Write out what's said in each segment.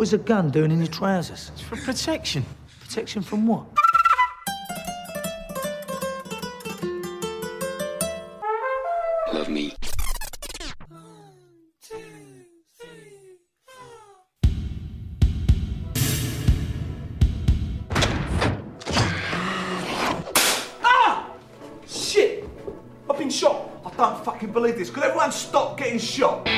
What is a gun doing in your trousers? It's for protection. Protection from what? Love me. Ah! Shit! I've been shot. I don't fucking believe this. Could everyone stop getting shot?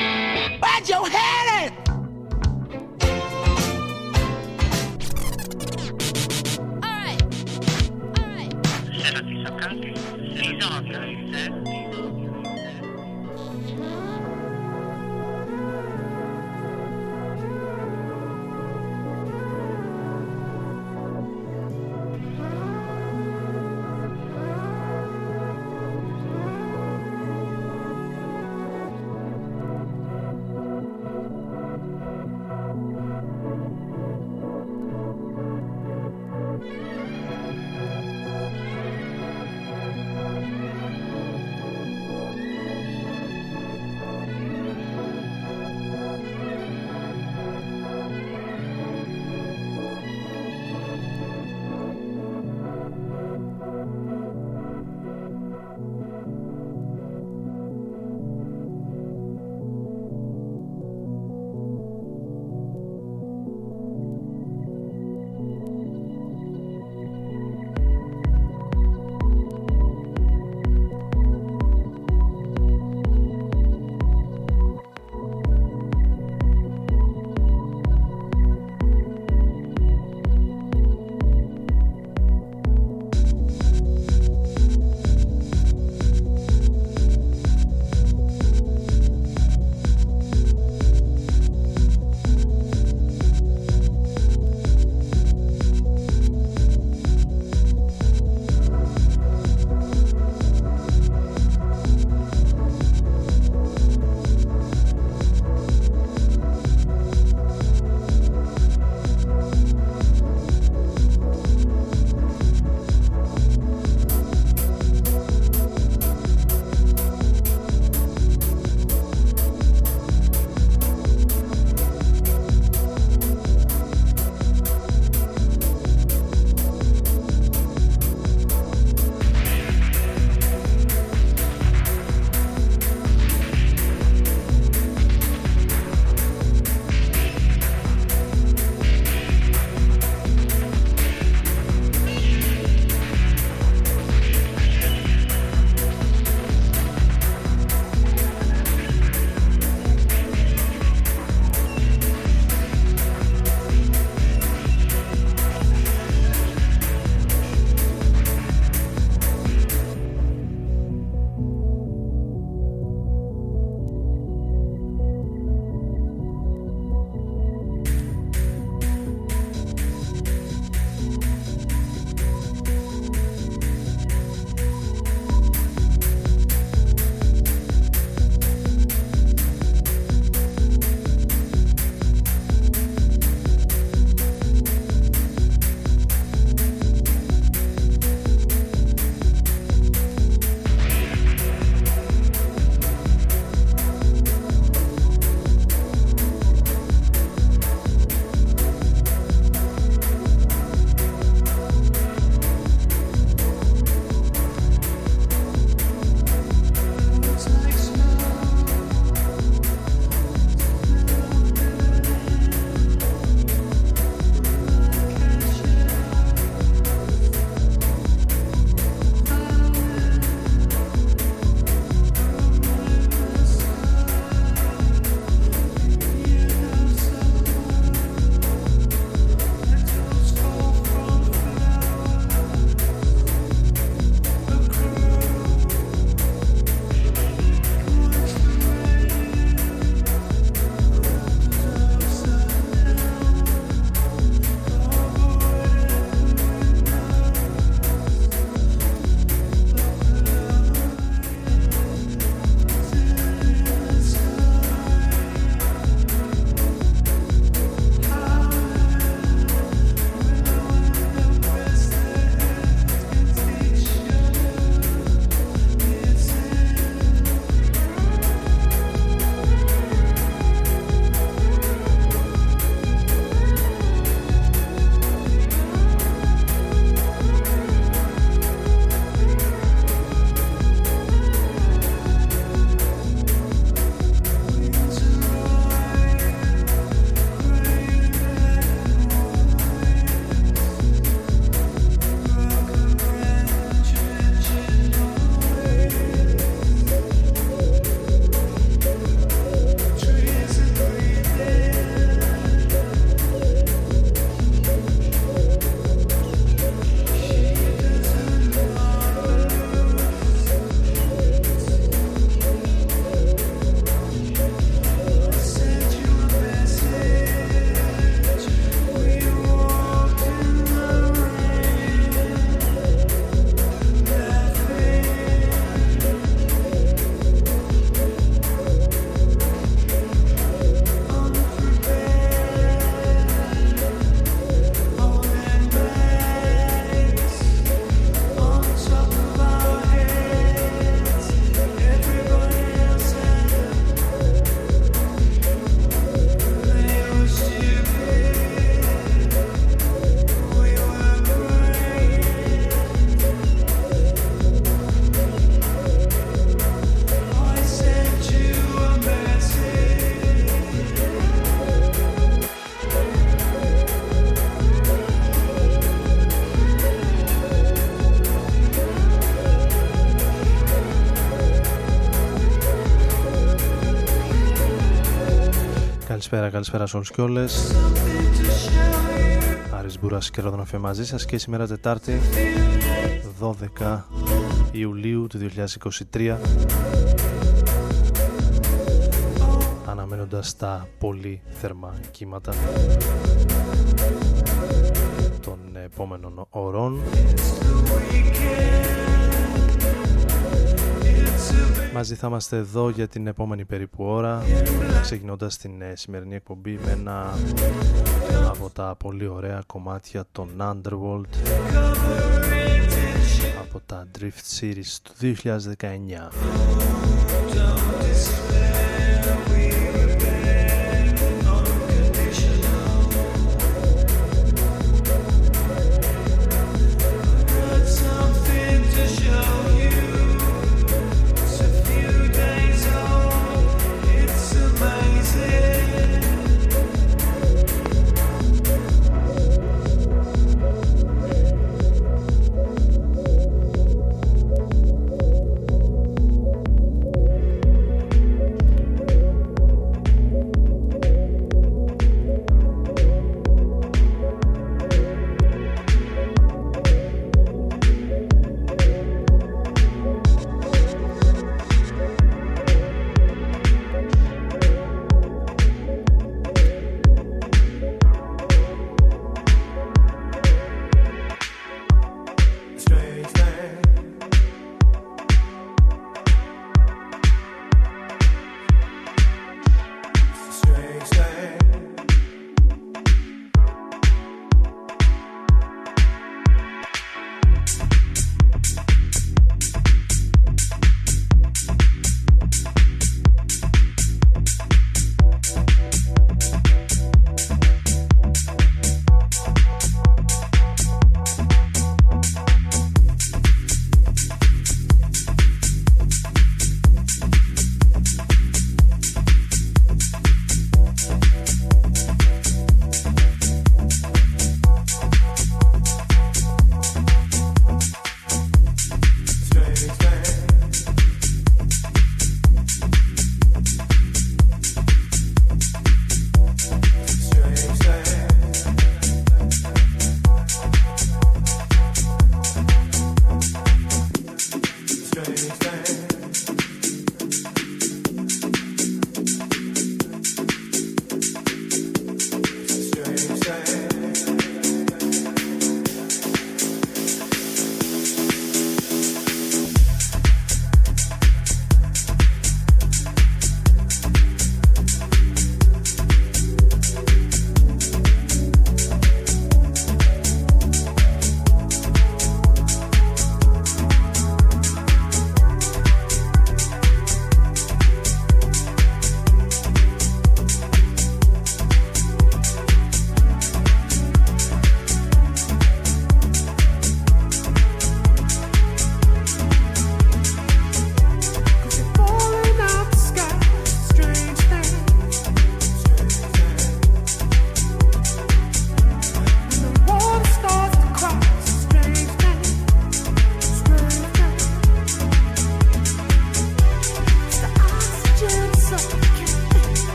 Καλησπέρα, καλησπέρα σε όλους και όλες. Άρης Μπούρας και Ρόδονοφε μαζί σας και σήμερα Τετάρτη 12 Ιουλίου του 2023 αναμένοντας τα πολύ θερμά κύματα των επόμενων ωρών Μαζί θα είμαστε εδώ για την επόμενη περίπου ώρα ξεκινώντας την ε, σημερινή εκπομπή με ένα από τα πολύ ωραία κομμάτια των Underworld από τα Drift Series του 2019.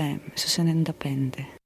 Ρόδων FM στους 95.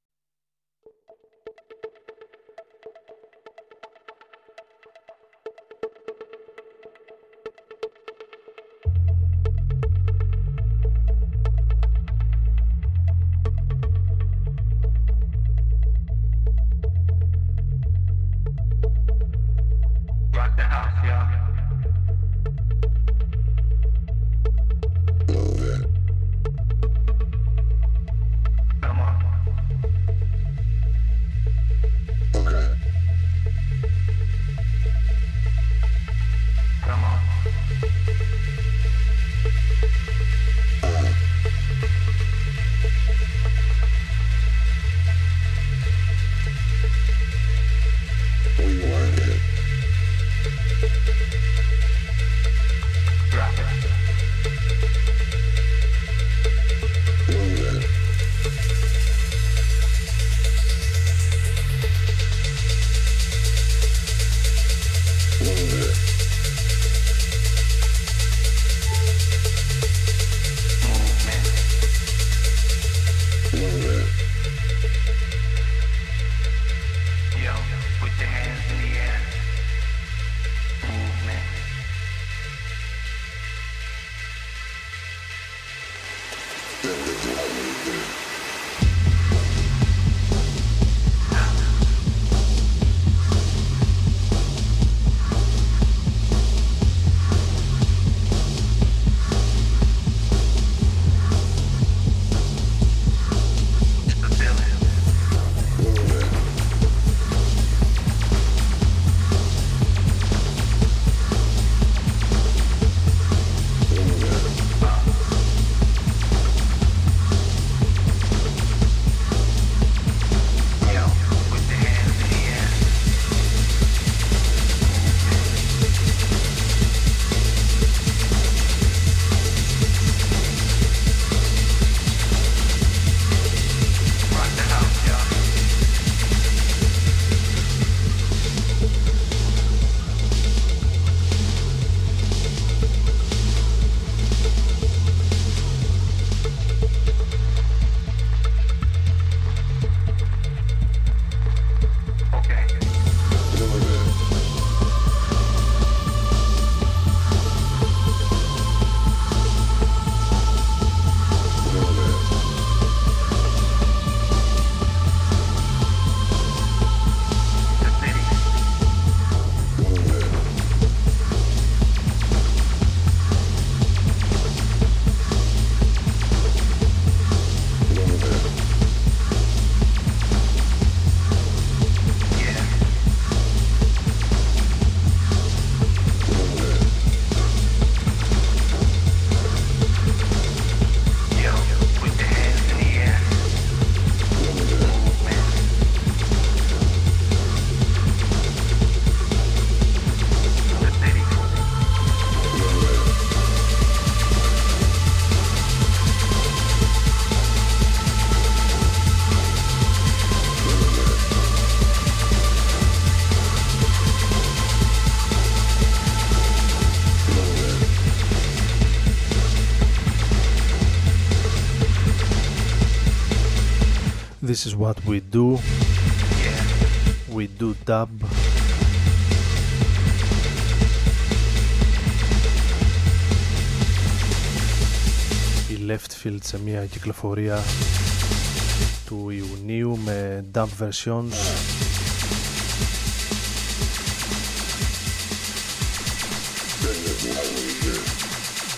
This is what we do. We do dub. Η Leftfield σε μια κυκλοφορία του Ιουνίου με dub versions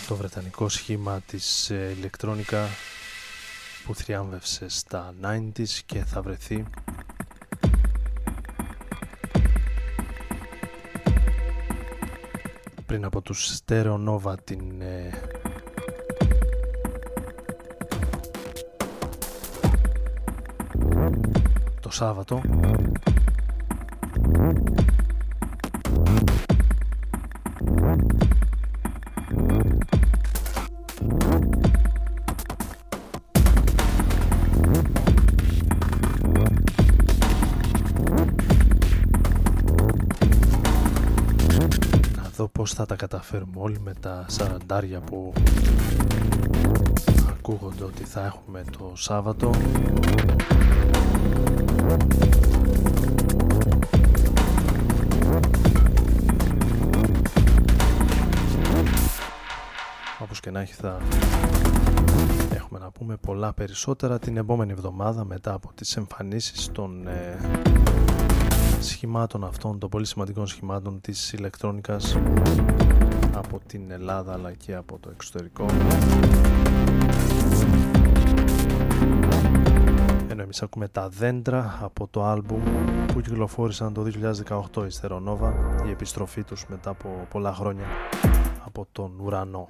το βρετανικό σχήμα της ηλεκτρόνικα που θριάμβευσε στα 90s και θα βρεθεί. Πριν από τους Stereo Nova την ε, το Σάββατο πώς θα τα καταφέρουμε όλοι με τα σαραντάρια που ακούγονται ότι θα έχουμε το Σάββατο. Όπως και να έχει θα έχουμε να πούμε πολλά περισσότερα την επόμενη εβδομάδα μετά από τις εμφανίσεις των ε, σχημάτων αυτών, των πολύ σημαντικών σχημάτων της ηλεκτρόνικας από την Ελλάδα αλλά και από το εξωτερικό. Ενώ εμείς ακούμε τα δέντρα από το άλμπουμ που κυκλοφόρησαν το 2018 η Στερονόβα, η επιστροφή τους μετά από πολλά χρόνια από τον ουρανό.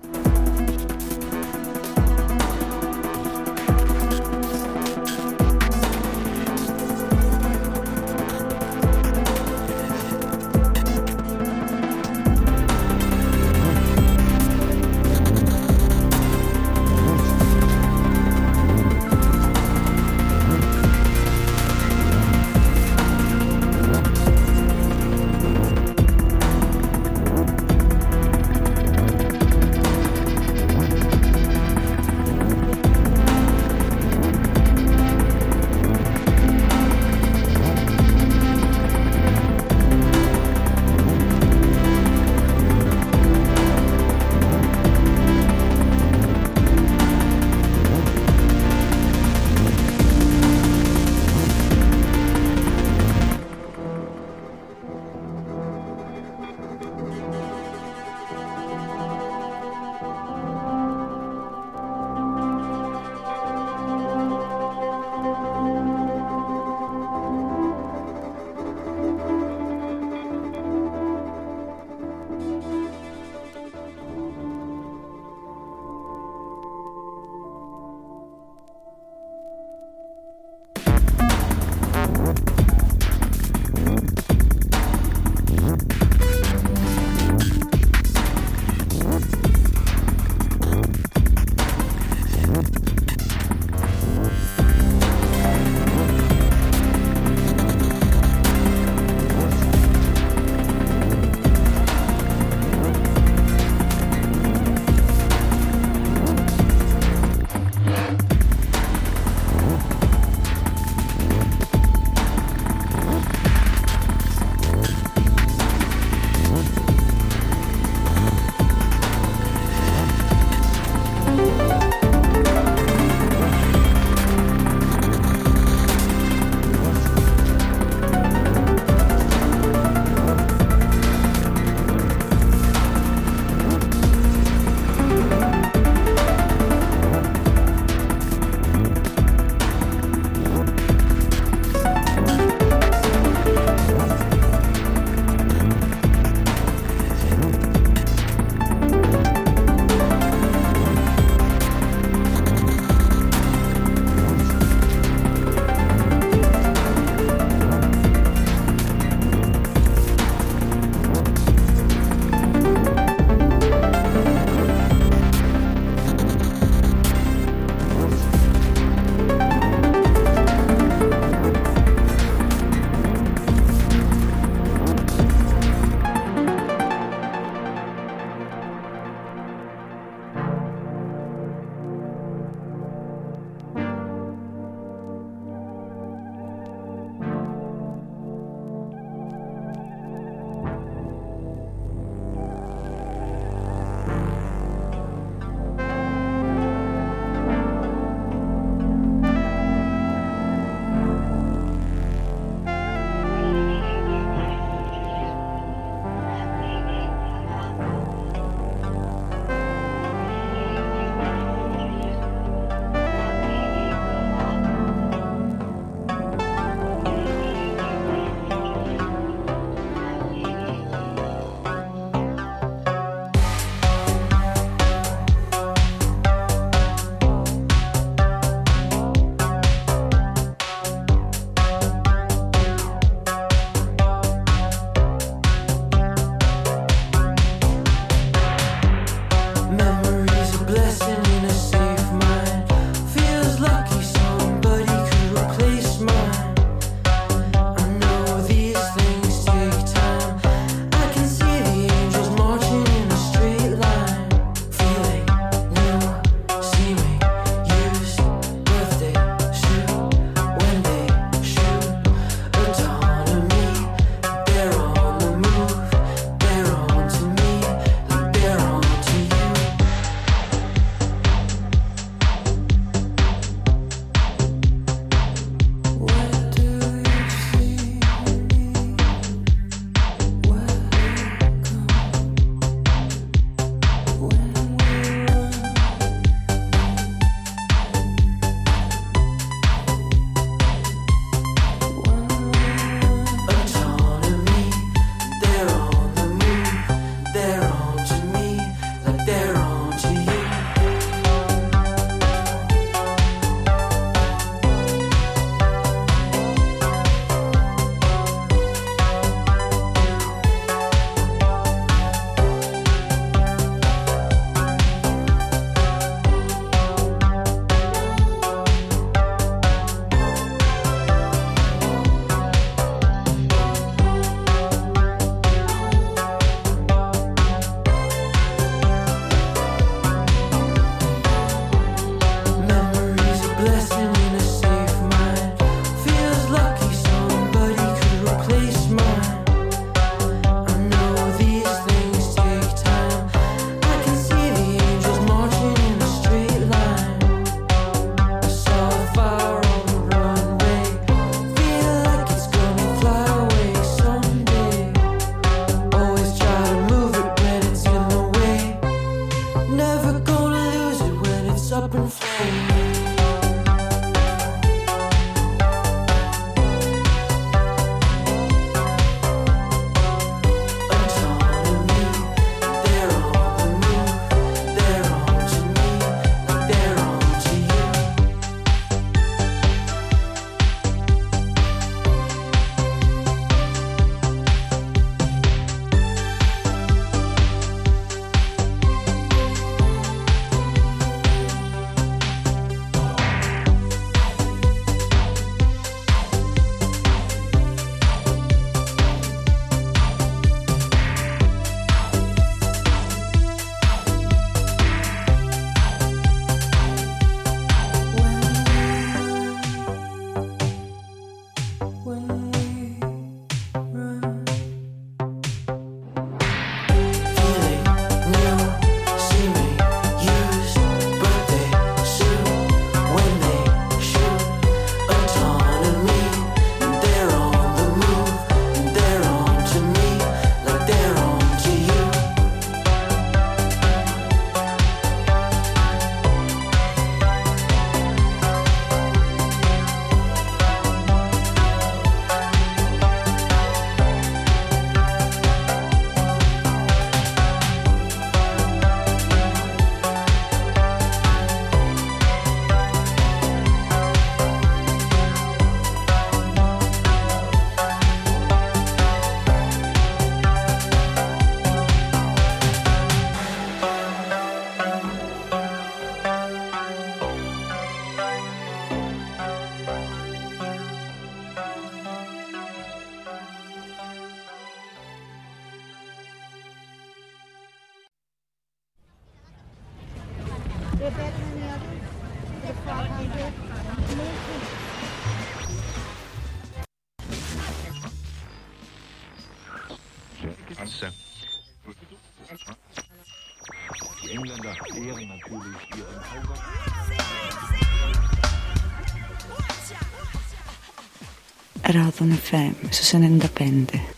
Ρόδον FM στους 95.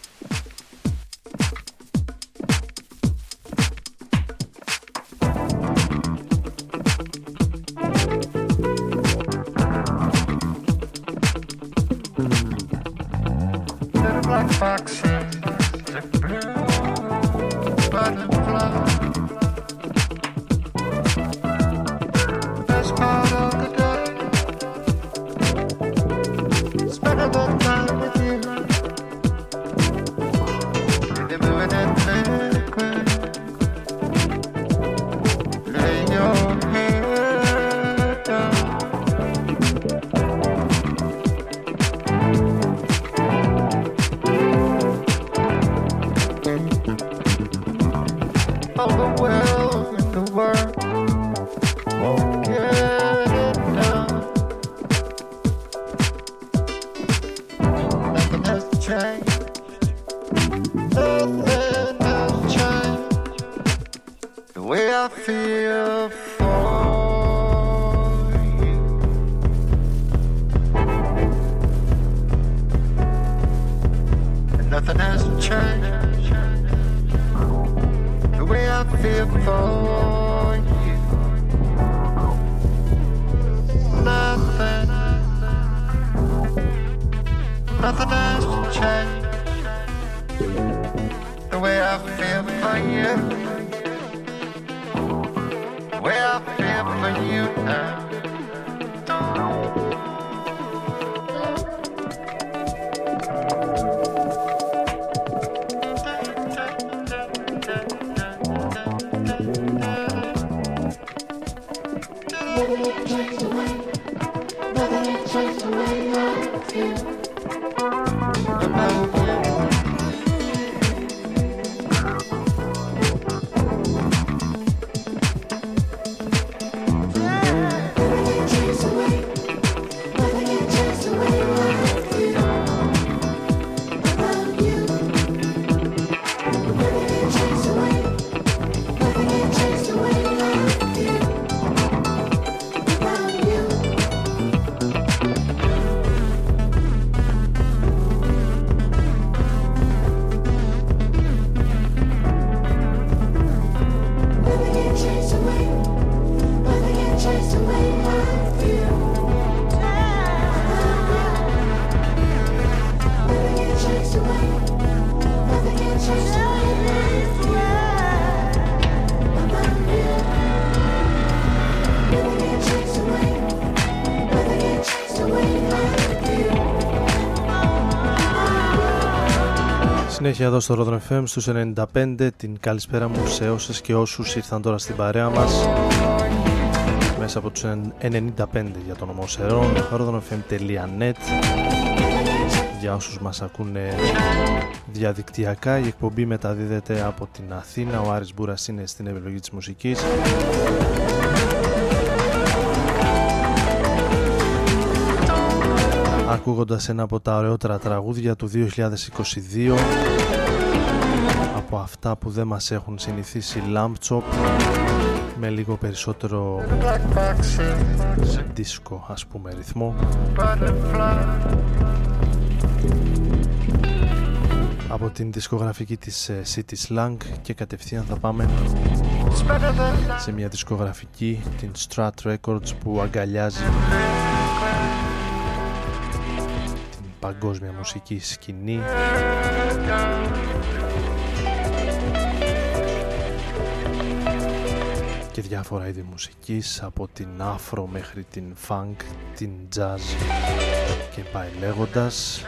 Συνέχεια εδώ στο Rodron FM στους 95 την καλησπέρα μου σε όσες και όσους ήρθαν τώρα στην παρέα μας. Μέσα από τους 95 για τον ομό Σερών rodronfm.net για όσους μας ακούνε διαδικτυακά η εκπομπή μεταδίδεται από την Αθήνα. Ο Άρης Μπούρας είναι στην επιλογή της μουσικής. Ακούγοντας ένα από τα ωραιότερα τραγούδια του 2022 από αυτά που δεν μας έχουν συνηθίσει. Chop με λίγο περισσότερο δίσκο ας πούμε ρυθμό. Από την δισκογραφική της ε, City Slang και κατευθείαν θα πάμε σε μια δισκογραφική την Strat Records που αγκαλιάζει παγκόσμια μουσική σκηνή διάφορα είδη μουσικής από την afro μέχρι την funk, την jazz και πάει λέγοντας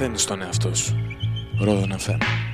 μαθαίνεις τον εαυτό σου. Ρόδο FM.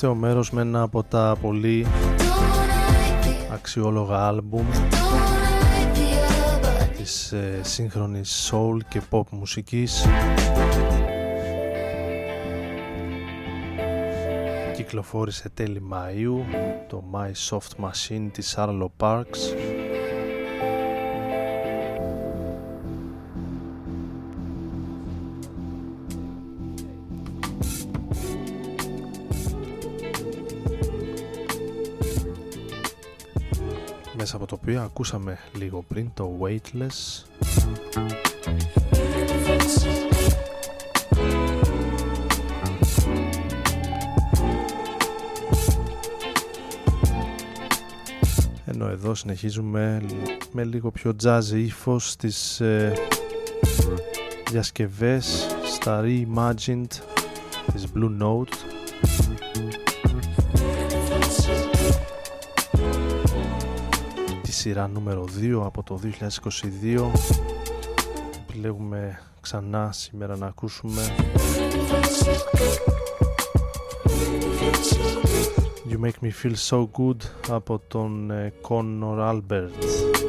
Τελευταίο μέρος με ένα από τα πολύ αξιόλογα άλμπουμ της ε, σύγχρονης soul και pop μουσικής. Κυκλοφόρησε τέλη Μαΐου το My Soft Machine της Arlo Parks μέσα από το οποίο ακούσαμε λίγο πριν το Weightless. Ενώ εδώ συνεχίζουμε με λίγο πιο jazz ύφος στις ε, διασκευές στα Reimagined της Blue Note σειρά νούμερο 2 από το 2022 επιλέγουμε ξανά σήμερα να ακούσουμε You Make Me Feel So Good από τον Connor Albert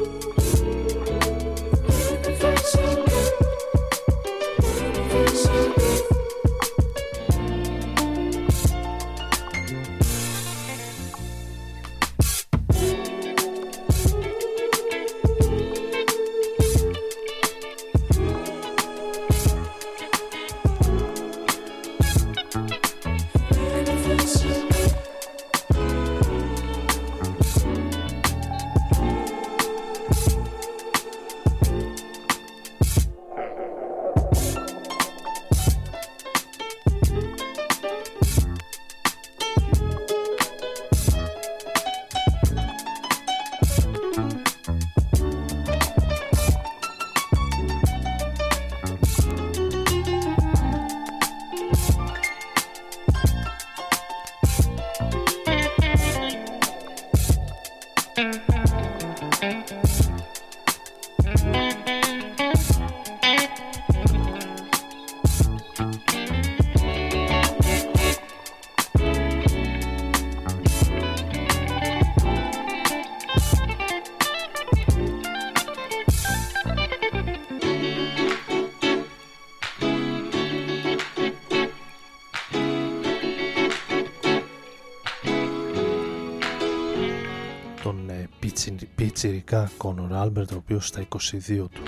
πιτσιρικά Κόνορ Άλμπερτ ο οποίος στα 22 του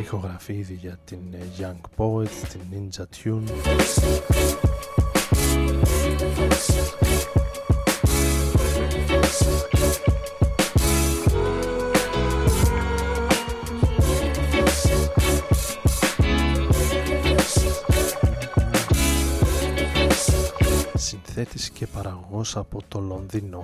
ηχογραφεί ήδη για την ε, Young Poet, την Ninja Tune από το Λονδίνο.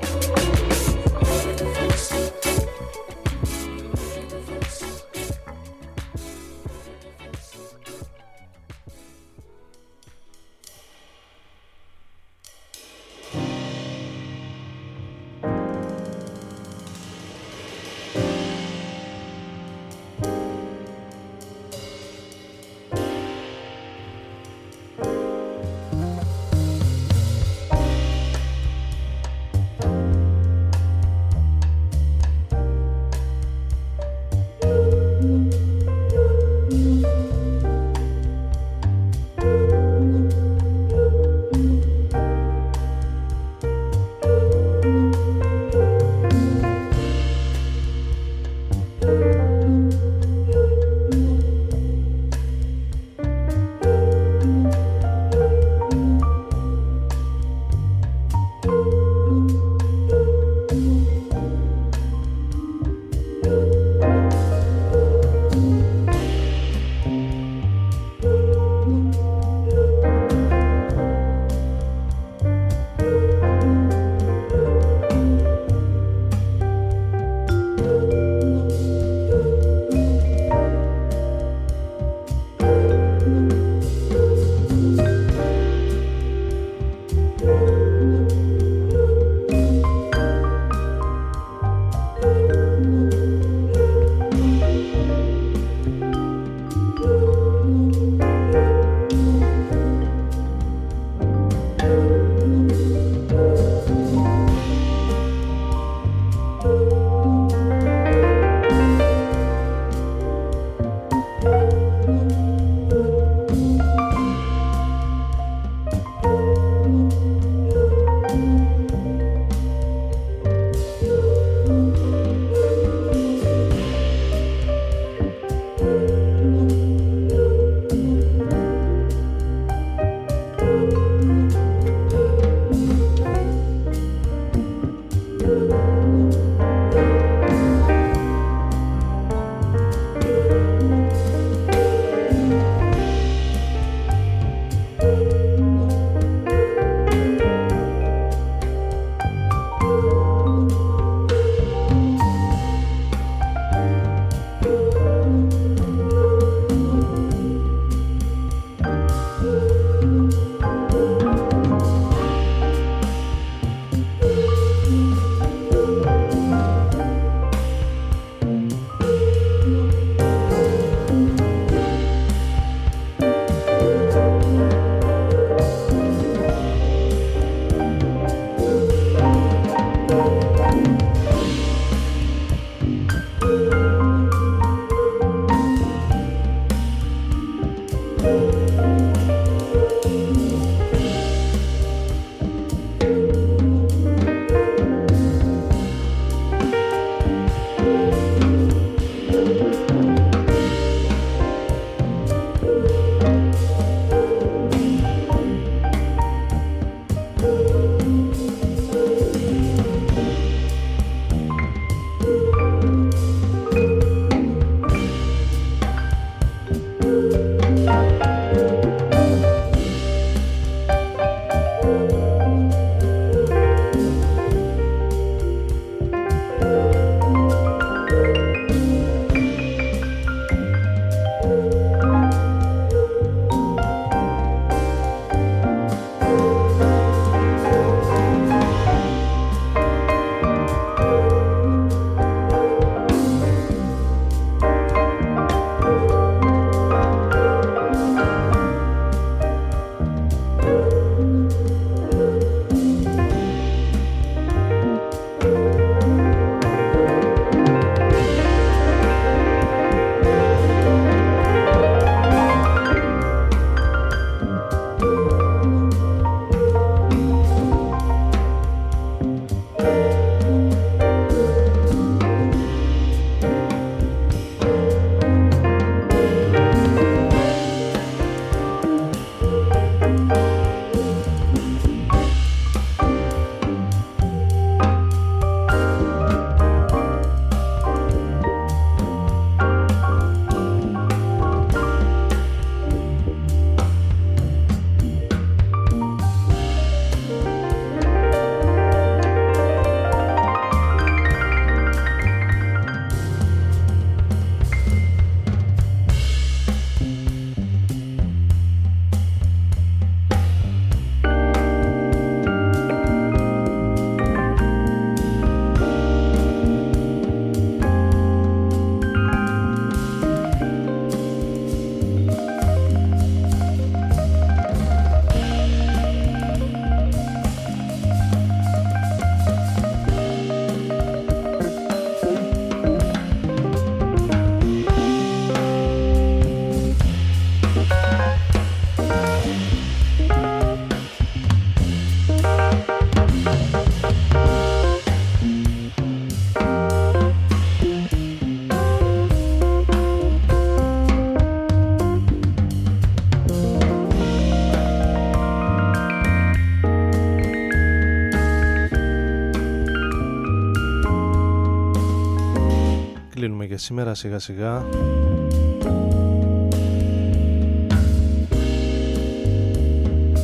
Σήμερα σιγά σιγά.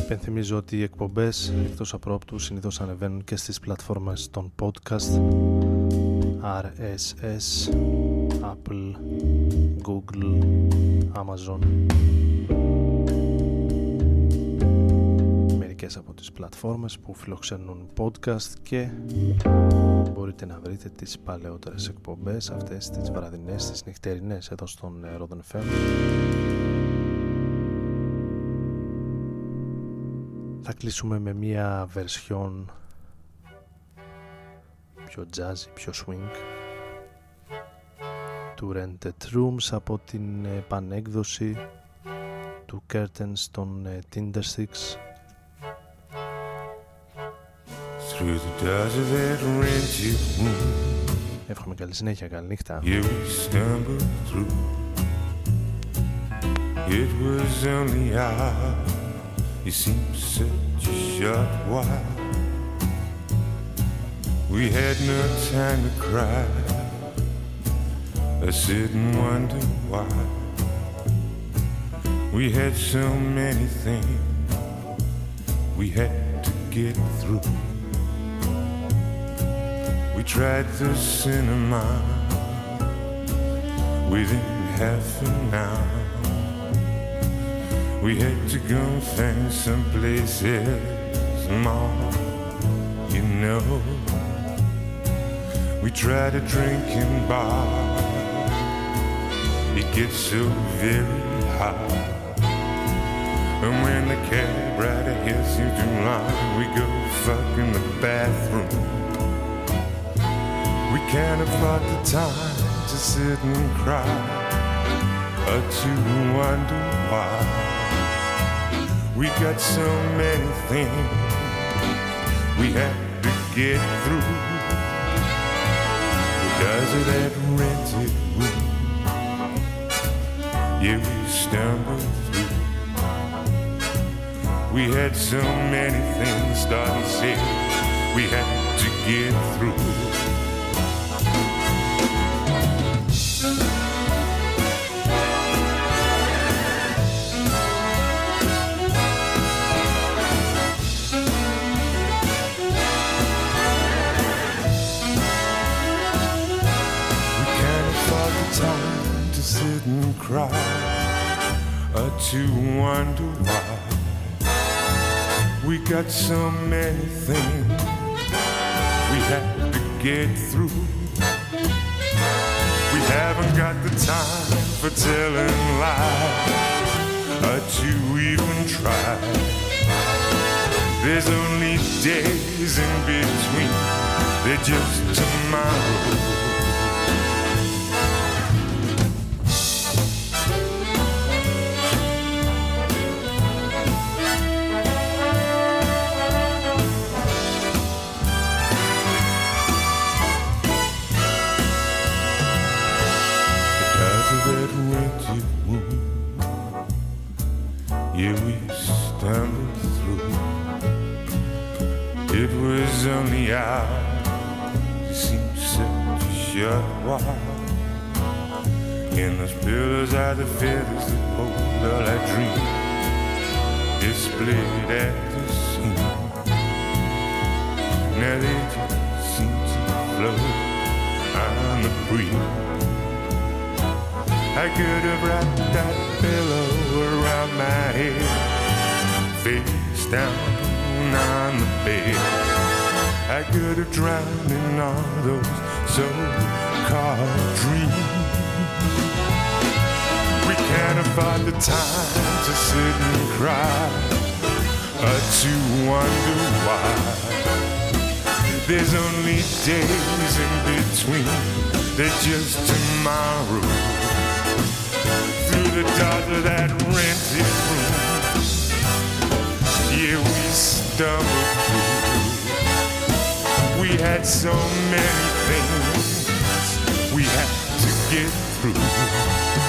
Υπενθυμίζω ότι οι εκπομπές εκτός απρόπτου συνήθως ανεβαίνουν και στις πλατφόρμες των podcast RSS, Apple, Google, Amazon μερικές από τις πλατφόρμες που φιλοξενούν podcast και μπορείτε να βρείτε τις παλαιότερες εκπομπές αυτές τις βραδινές, τις νυχτερινές εδώ στον Rodon FM θα κλείσουμε με μια βερσιόν πιο jazzy, πιο swing του Rented Rooms από την επανέκδοση του Curtains των Tinder Sticks Εύχομαι καλή συνέχεια, καλή νύχτα. It was only I, you seem such a short while. We had no time to cry, I sit and wonder why. We had so many things we had to get through. Tried the cinema within half an hour. We had to go find some places more, you know. We tried a drinking bar. It gets so very hot. And when the cab rider hits you too long, we go fuck in the bathroom. We can't afford the time to sit and cry or to wonder why. We got so many things we had to get through. Because of that rented room, yeah, we stumbled through. We had so many things, started say we had to get through. To wonder why we got so many things we have to get through. We haven't got the time for telling lies or to even try. There's only days in between, they're just tomorrow. On the breeze. I could have wrapped that pillow around my head Face down on the bed. I could have drowned in all those so-called dreams. We can't afford the time to sit and cry or to wonder why. There's only days in between, they're just tomorrow. Through the doors of that rented room, yeah, we stumbled through. We had so many things we had to get through.